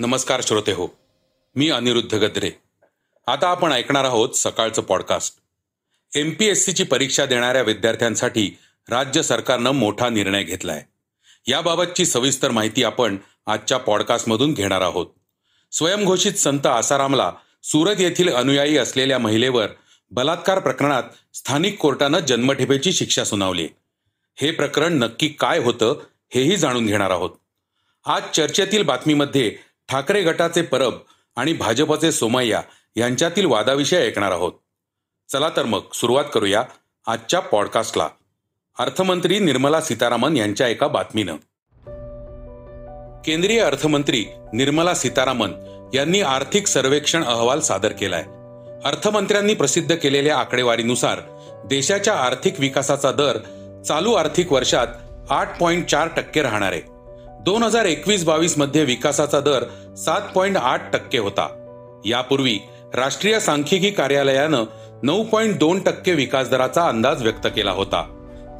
नमस्कार श्रोते हो मी अनिरुद्ध गद्रे. आता आपण ऐकणार आहोत सकाळचं पॉडकास्ट एम पी एस सीची परीक्षा देणाऱ्या विद्यार्थ्यांसाठी राज्य सरकारनं मोठा निर्णय घेतलाय. याबाबतची सविस्तर माहिती आपण आजच्या पॉडकास्टमधून घेणार आहोत. स्वयंघोषित संत आसारामला सुरत येथील अनुयायी असलेल्या महिलेवर बलात्कार प्रकरणात स्थानिक कोर्टानं जन्मठेपेची शिक्षा सुनावली. हे प्रकरण नक्की काय होतं हेही जाणून घेणार आहोत. आज चर्चेतील बातमीमध्ये ठाकरे गटाचे परब आणि भाजपचे सोमय्या यांच्यातील वादाविषयी ऐकणार आहोत. चला तर मग सुरुवात करूया आजच्या पॉडकास्टला अर्थमंत्री निर्मला सीतारामन यांच्या एका बातमीनं. केंद्रीय अर्थमंत्री निर्मला सीतारामन यांनी आर्थिक सर्वेक्षण अहवाल सादर केलाय. अर्थमंत्र्यांनी प्रसिद्ध केलेल्या आकडेवारीनुसार देशाच्या आर्थिक विकासाचा दर चालू आर्थिक वर्षात आठ पॉइंट चार टक्के राहणार आहे. दोन हजार एकवीस बावीसमध्ये विकासाचा दर सात पॉइंट आठ टक्के होता. यापूर्वी राष्ट्रीय सांख्यिकी कार्यालयानं नऊ पॉइंट दोन टक्के विकास दराचा अंदाज व्यक्त केला होता.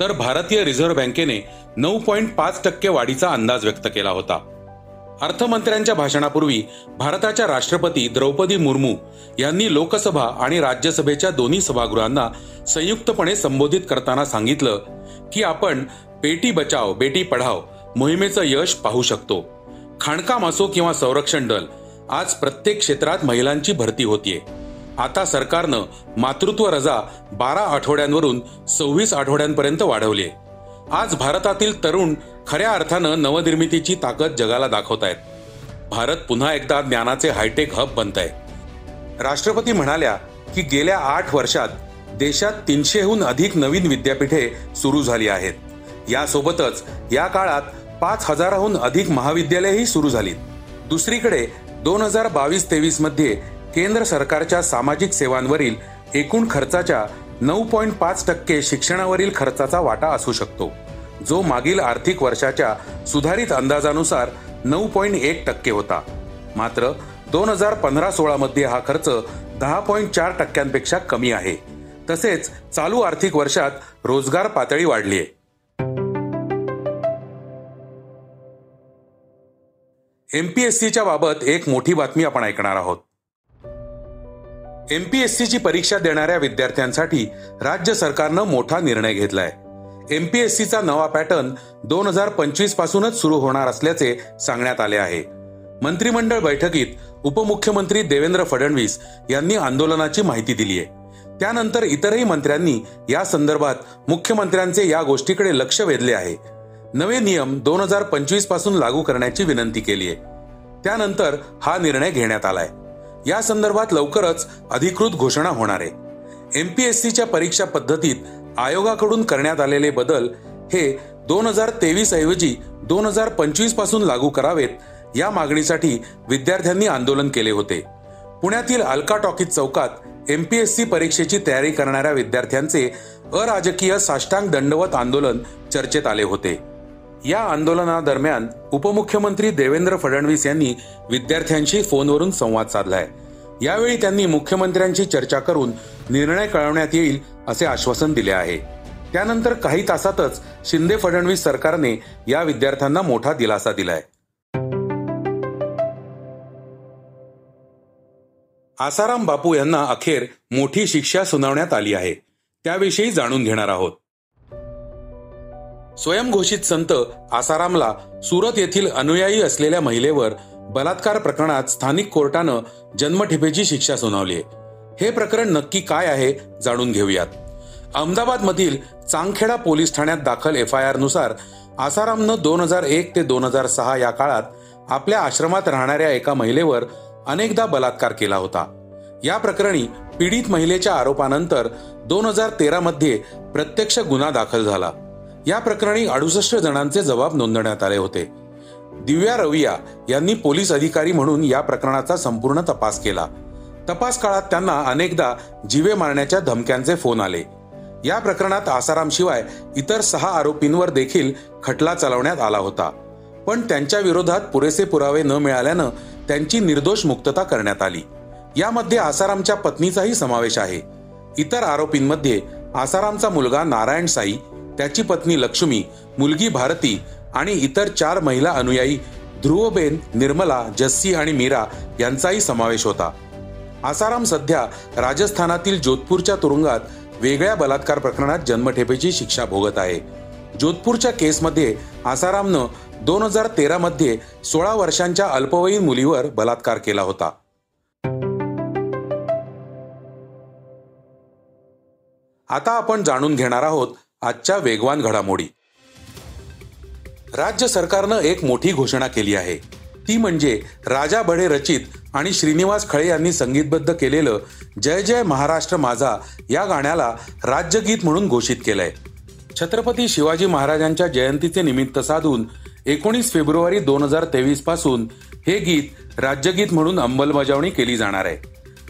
तर भारतीय रिझर्व्ह बँकेने नऊ पॉइंट पाच टक्के वाढीचा अंदाज व्यक्त केला होता. अर्थमंत्र्यांच्या भाषणापूर्वी भारताच्या राष्ट्रपती द्रौपदी मुर्मू यांनी लोकसभा आणि राज्यसभेच्या दोन्ही सभागृहांना संयुक्तपणे संबोधित करताना सांगितलं की आपण बेटी बचाव बेटी पढाव मोहिमेचं यश पाहू शकतो. खाणकाम असो किंवा संरक्षण दल आज प्रत्येक क्षेत्रात महिलांची भरती होतीये. आता सरकारनं मातृत्व रजा बारा आठवड्यांवरून सव्वीस आठवड्यांपर्यंत वाढवली आज भारतातील तरुण खऱ्या अर्थानं नवनिर्मितीची ताकद जगाला दाखवत आहेत भारत पुन्हा एकदा ज्ञानाचे हायटेक हब बनत आहे राष्ट्रपती म्हणाल्या की गेल्या आठ वर्षात देशात तीनशेहून अधिक नवीन विद्यापीठे सुरू झाली आहेत. यासोबतच या काळात पाच हजाराहून अधिक महाविद्यालयही सुरू झाली दुसरीकडे दोन हजार बावीस तेवीसमध्ये केंद्र सरकारच्या सामाजिक सेवांवरील एकूण खर्चाच्या नऊ पॉईंट पाच टक्के शिक्षणावरील खर्चाचा वाटा असू शकतो जो मागील आर्थिक वर्षाच्या सुधारित अंदाजानुसार नऊ पॉईंट एक टक्के होता. मात्र दोन हजार पंधरा सोळा मध्ये हा खर्च दहा पॉईंट चार टक्क्यांपेक्षा कमी आहे. तसेच चालू आर्थिक वर्षात रोजगार पातळी वाढली आहे एमपीएससीच्या बाबत एक मोठी बातमी आपण ऐकणार आहोत. एमपीएससीची परीक्षा देणाऱ्या विद्यार्थ्यांसाठी राज्य सरकारनं मोठा निर्णय घेतलाय. एमपीएससीचा नवा पॅटर्न दोन हजार पंचवीस पासूनच सुरू होणार असल्याचे सांगण्यात आले आहे. मंत्रिमंडळ बैठकीत उपमुख्यमंत्री देवेंद्र फडणवीस यांनी आंदोलनाची माहिती दिली आहे. त्यानंतर इतरही मंत्र्यांनी या संदर्भात मुख्यमंत्र्यांचे या गोष्टीकडे लक्ष वेधले आहे. नवे नियम दोन हजार पंचवीसपासून लागू करण्याची विनंती केली आहे. त्यानंतर हा निर्णय घेण्यात आलाय. या संदर्भात लवकरच अधिकृत घोषणा होणार आहे. एमपीएससीच्या परीक्षा पद्धतीत आयोगाकडून करण्यात आलेले बदल हे दोन हजार तेवीस ऐवजी दोन हजार पंचवीसपासून लागू करावेत या मागणीसाठी विद्यार्थ्यांनी आंदोलन केले होते. पुण्यातील अल्का टॉकीज चौकात एमपीएससी परीक्षेची तयारी करणाऱ्या विद्यार्थ्यांचे अराजकीय साष्टांग दंडवत आंदोलन चर्चेत आले होते. या आंदोलनादरम्यान उपमुख्यमंत्री देवेंद्र फडणवीस यांनी विद्यार्थ्यांशी फोनवरून संवाद साधलाय. यावेळी त्यांनी मुख्यमंत्र्यांशी चर्चा करून निर्णय कळवण्यात येईल असे आश्वासन दिले आहे. त्यानंतर काही तासातच शिंदे फडणवीस सरकारने या विद्यार्थ्यांना मोठा दिलासा दिलाय. आसाराम बापू यांना अखेर मोठी शिक्षा सुनावण्यात आली आहे. त्याविषयी जाणून घेणार आहोत. स्वयंघोषित संत आसारामला सुरत येथील अनुयायी असलेल्या महिलेवर बलात्कार प्रकरणात स्थानिक कोर्टानं जन्मठेपेची शिक्षा सुनावली आहे. हे प्रकरण नक्की काय आहे जाणून घेऊयात. अहमदाबाद मधील चांगखेडा पोलीस ठाण्यात दाखल एफ आय आरनुसार आसारामनं दोन हजार एक ते दोन हजार सहा या काळात आपल्या आश्रमात राहणाऱ्या एका महिलेवर अनेकदा बलात्कार केला होता. या प्रकरणी पीडित महिलेच्या आरोपानंतर दोन हजार तेरा मध्ये प्रत्यक्ष गुन्हा दाखल झाला. या प्रकरणी अडुसष्ट जणांचे जबाब नोंदवण्यात आले होते. दिव्या रविया यांनी पोलीस अधिकारी म्हणून या प्रकरणाचा संपूर्ण तपास केला. तपास काळात त्यांना अनेकदा जीवे मारण्याच्या धमक्यांचे फोन आले. या प्रकरणात आसाराम शिवाय इतर सहा आरोपींवर देखील खटला चालवण्यात आला होता. पण त्यांच्या विरोधात पुरेसे पुरावे न मिळाल्यानं त्यांची निर्दोष मुक्तता करण्यात आली. यामध्ये आसारामच्या पत्नीचाही समावेश आहे. इतर आरोपींमध्ये आसारामचा मुलगा नारायण साई त्याची पत्नी लक्ष्मी मुलगी भारती आणि इतर चार महिला अनुयायी ध्रुवबेन निर्मला जस्सी आणि मीरा यांचाही समावेश होता. आसाराम सध्या राजस्थानातील जोधपूरच्या तुरुंगात वेगळ्या बलात्कार प्रकरणात जन्मठेपेची शिक्षा भोगत आहे. जोधपूरच्या केसमध्ये आसारामनं दोन हजार तेरा मध्ये सोळा वर्षांच्या अल्पवयीन मुलीवर बलात्कार केला होता. आता आपण जाणून घेणार आहोत आजच्या वेगवान घडामोडी. राज्य सरकारनं एक मोठी घोषणा केली आहे. ती म्हणजे राजा बढे रचित आणि श्रीनिवास खळे यांनी संगीतबद्ध केलेलं जय जय महाराष्ट्र माझा या गाण्याला राज्यगीत म्हणून घोषित केलंय. छत्रपती शिवाजी महाराजांच्या जयंतीचे निमित्त साधून एकोणीस फेब्रुवारी दोन हजार तेवीसपासून हे गीत राज्यगीत म्हणून अंमलबजावणी केली जाणार आहे.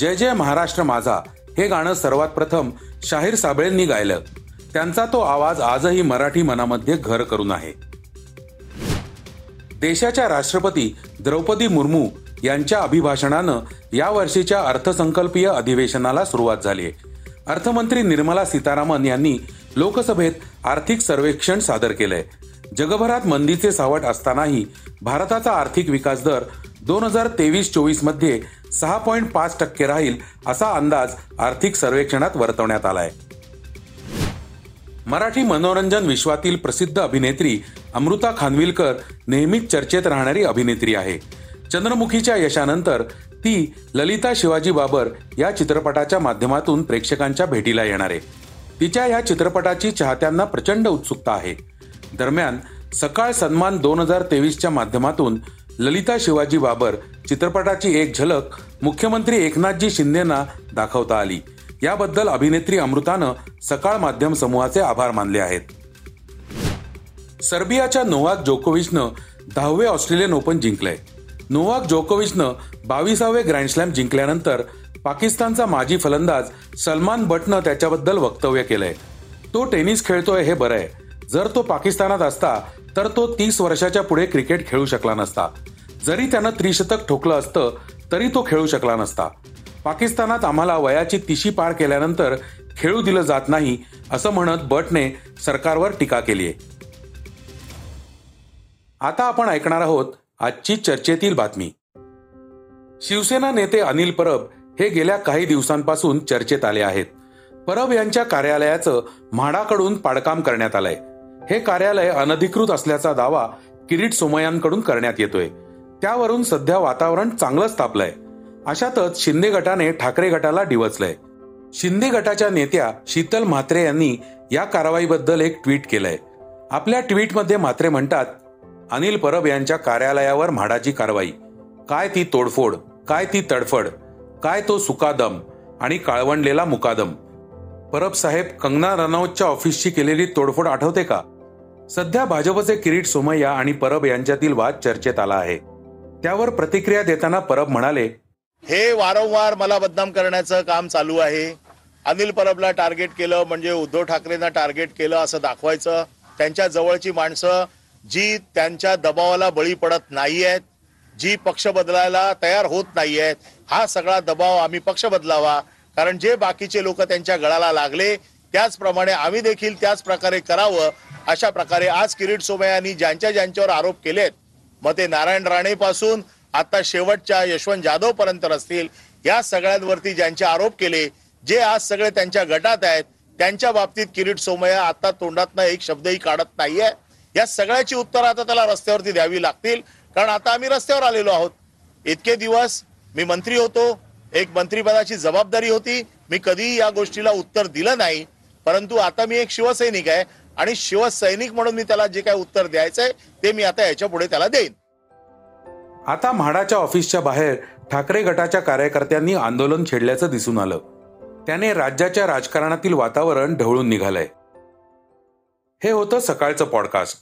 जय जय महाराष्ट्र माझा हे गाणं सर्वात प्रथम शाहीर साबळेंनी गायलं. त्यांचा तो आवाज आजही मराठी मनामध्ये घर करून आहे. देशाच्या राष्ट्रपती द्रौपदी मुर्मू यांच्या अभिभाषणानं या वर्षीच्या अर्थसंकल्पीय अधिवेशनाला सुरुवात झाली आहे. अर्थमंत्री निर्मला सीतारामन यांनी लोकसभेत आर्थिक सर्वेक्षण सादर केलंय. जगभरात मंदीचे सावट असतानाही भारताचा आर्थिक विकास दर दोन हजार तेवीस चोवीसमध्ये सहा पॉईंट पाच टक्के राहील असा अंदाज आर्थिक सर्वेक्षणात वर्तवण्यात आलाय. मराठी मनोरंजन विश्वातील प्रसिद्ध अभिनेत्री अमृता खानविलकर नेहमीच चर्चेत राहणारी अभिनेत्री आहे. चंद्रमुखीच्या यशानंतर ती ललिता शिवाजी बाबर या चित्रपटाच्या माध्यमातून प्रेक्षकांच्या भेटीला येणार आहे. तिच्या या चित्रपटाची चाहत्यांना प्रचंड उत्सुकता आहे. दरम्यान सकाळ सन्मान दोन हजार तेवीसच्या माध्यमातून ललिता शिवाजी बाबर चित्रपटाची एक झलक मुख्यमंत्री एकनाथजी शिंदेना दाखवता आली. याबद्दल अभिनेत्री अमृतानं सकाळ माध्यम समूहाचे आभार मानले आहेत. सर्बियाच्या नोवाक जोकोविचनं दहावे ऑस्ट्रेलियन ओपन जिंकलंय. नोवाक जोकोविचनं बावीसावे ग्रँडस्लॅम जिंकल्यानंतर पाकिस्तानचा माजी फलंदाज सलमान बटनं त्याच्याबद्दल वक्तव्य केलंय. तो टेनिस खेळतोय हे बरं आहे. जर तो पाकिस्तानात असता तर तो तीस वर्षाच्या पुढे क्रिकेट खेळू शकला नसता. जरी त्यानं त्रिशतक ठोकलं असतं तरी तो खेळू शकला नसता. पाकिस्तानात आम्हाला वयाची तिशी पार केल्यानंतर खेळू दिलं जात नाही असं म्हणत बटने सरकारवर टीका केली आहे आता आपण ऐकणार आहोत आजची चर्चेतील बातमी. शिवसेना नेते अनिल परब हे गेल्या काही दिवसांपासून चर्चेत आले आहेत. परब यांच्या कार्यालयाचं म्हाडाकडून पाडकाम करण्यात आलंय. हे कार्यालय अनधिकृत असल्याचा दावा किरीट सोमयांकडून करण्यात येतोय. त्यावरून सध्या वातावरण चांगलंच तापलंय अशातच शिंदे गटाने ठाकरे गटाला डिवचलंय. शिंदे गटाच्या नेत्या शीतल म्हात्रे यांनी या कारवाईबद्दल एक ट्विट केलंय. आपल्या ट्विटमध्ये म्हात्रे म्हणतात अनिल परब यांच्या कार्यालयावर म्हाडाची कारवाई. काय ती तोडफोड काय ती तडफड काय तो सुकादम आणि काळवंडलेला मुकादम. परब साहेब कंगना रनौतच्या ऑफिसची केलेली तोडफोड आठवते का? सध्या भाजपचे किरीट सोमय्या आणि परब यांच्यातील वाद चर्चेत आला आहे. त्यावर प्रतिक्रिया देताना परब म्हणाले हे वारंवार मला बदनाम करण्याचं काम चालू आहे. अनिल परबला टार्गेट केलं म्हणजे उद्धव ठाकरेंना टार्गेट केलं असं दाखवायचं. त्यांच्या जवळची माणसं जी त्यांच्या दबावाला बळी पडत नाही आहेत जी पक्ष बदलायला तयार होत नाही आहेत हा सगळा दबाव आम्ही पक्ष बदलावा. कारण जे बाकीचे लोक त्यांच्या गळाला लागले त्याचप्रमाणे आम्ही देखील त्याच प्रकारे करावं. अशा प्रकारे आज किरीट सोमय्यांनी ज्यांच्या ज्यांच्यावर आरोप केलेत मग ते नारायण राणे पासून आता शेवटच्या यशवंत जाधव पर्यंत असतील या सगळ्यांवरती ज्यांचे आरोप केले जे आज सगळे त्यांच्या गटात आहेत त्यांच्या बाबतीत किरीट सोमय्या आता तोंडातनं एक शब्दही काढत नाहीये. या सगळ्याची उत्तर आता त्याला रस्त्यावरती द्यावी लागतील. कारण आता आम्ही रस्त्यावर आलेलो आहोत. इतके दिवस मी मंत्री होतो. एक मंत्रीपदाची जबाबदारी होती. मी कधीही या गोष्टीला उत्तर दिलं नाही. परंतु आता मी एक शिवसैनिक आहे. आणि शिवसैनिक म्हणून मी त्याला जे काय उत्तर द्यायचंय ते मी आता याच्यापुढे त्याला देईन. आता म्हाडाच्या ऑफिसच्या बाहेर ठाकरे गटाच्या कार्यकर्त्यांनी आंदोलन छेडल्याचं दिसून आलं. त्याने राज्याच्या राजकारणातील वातावरण ढवळून निघालंय. हे होतं सकाळचं पॉडकास्ट.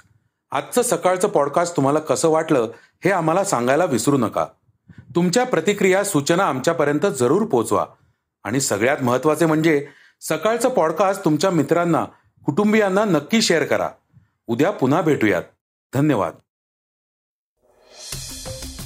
आजचं सकाळचं पॉडकास्ट तुम्हाला कसं वाटलं हे आम्हाला सांगायला विसरू नका. तुमच्या प्रतिक्रिया सूचना आमच्यापर्यंत जरूर पोहोचवा आणि सगळ्यात महत्त्वाचे म्हणजे सकाळचं पॉडकास्ट तुमच्या मित्रांना कुटुंबियांना नक्की शेअर करा. उद्या पुन्हा भेटूयात. धन्यवाद.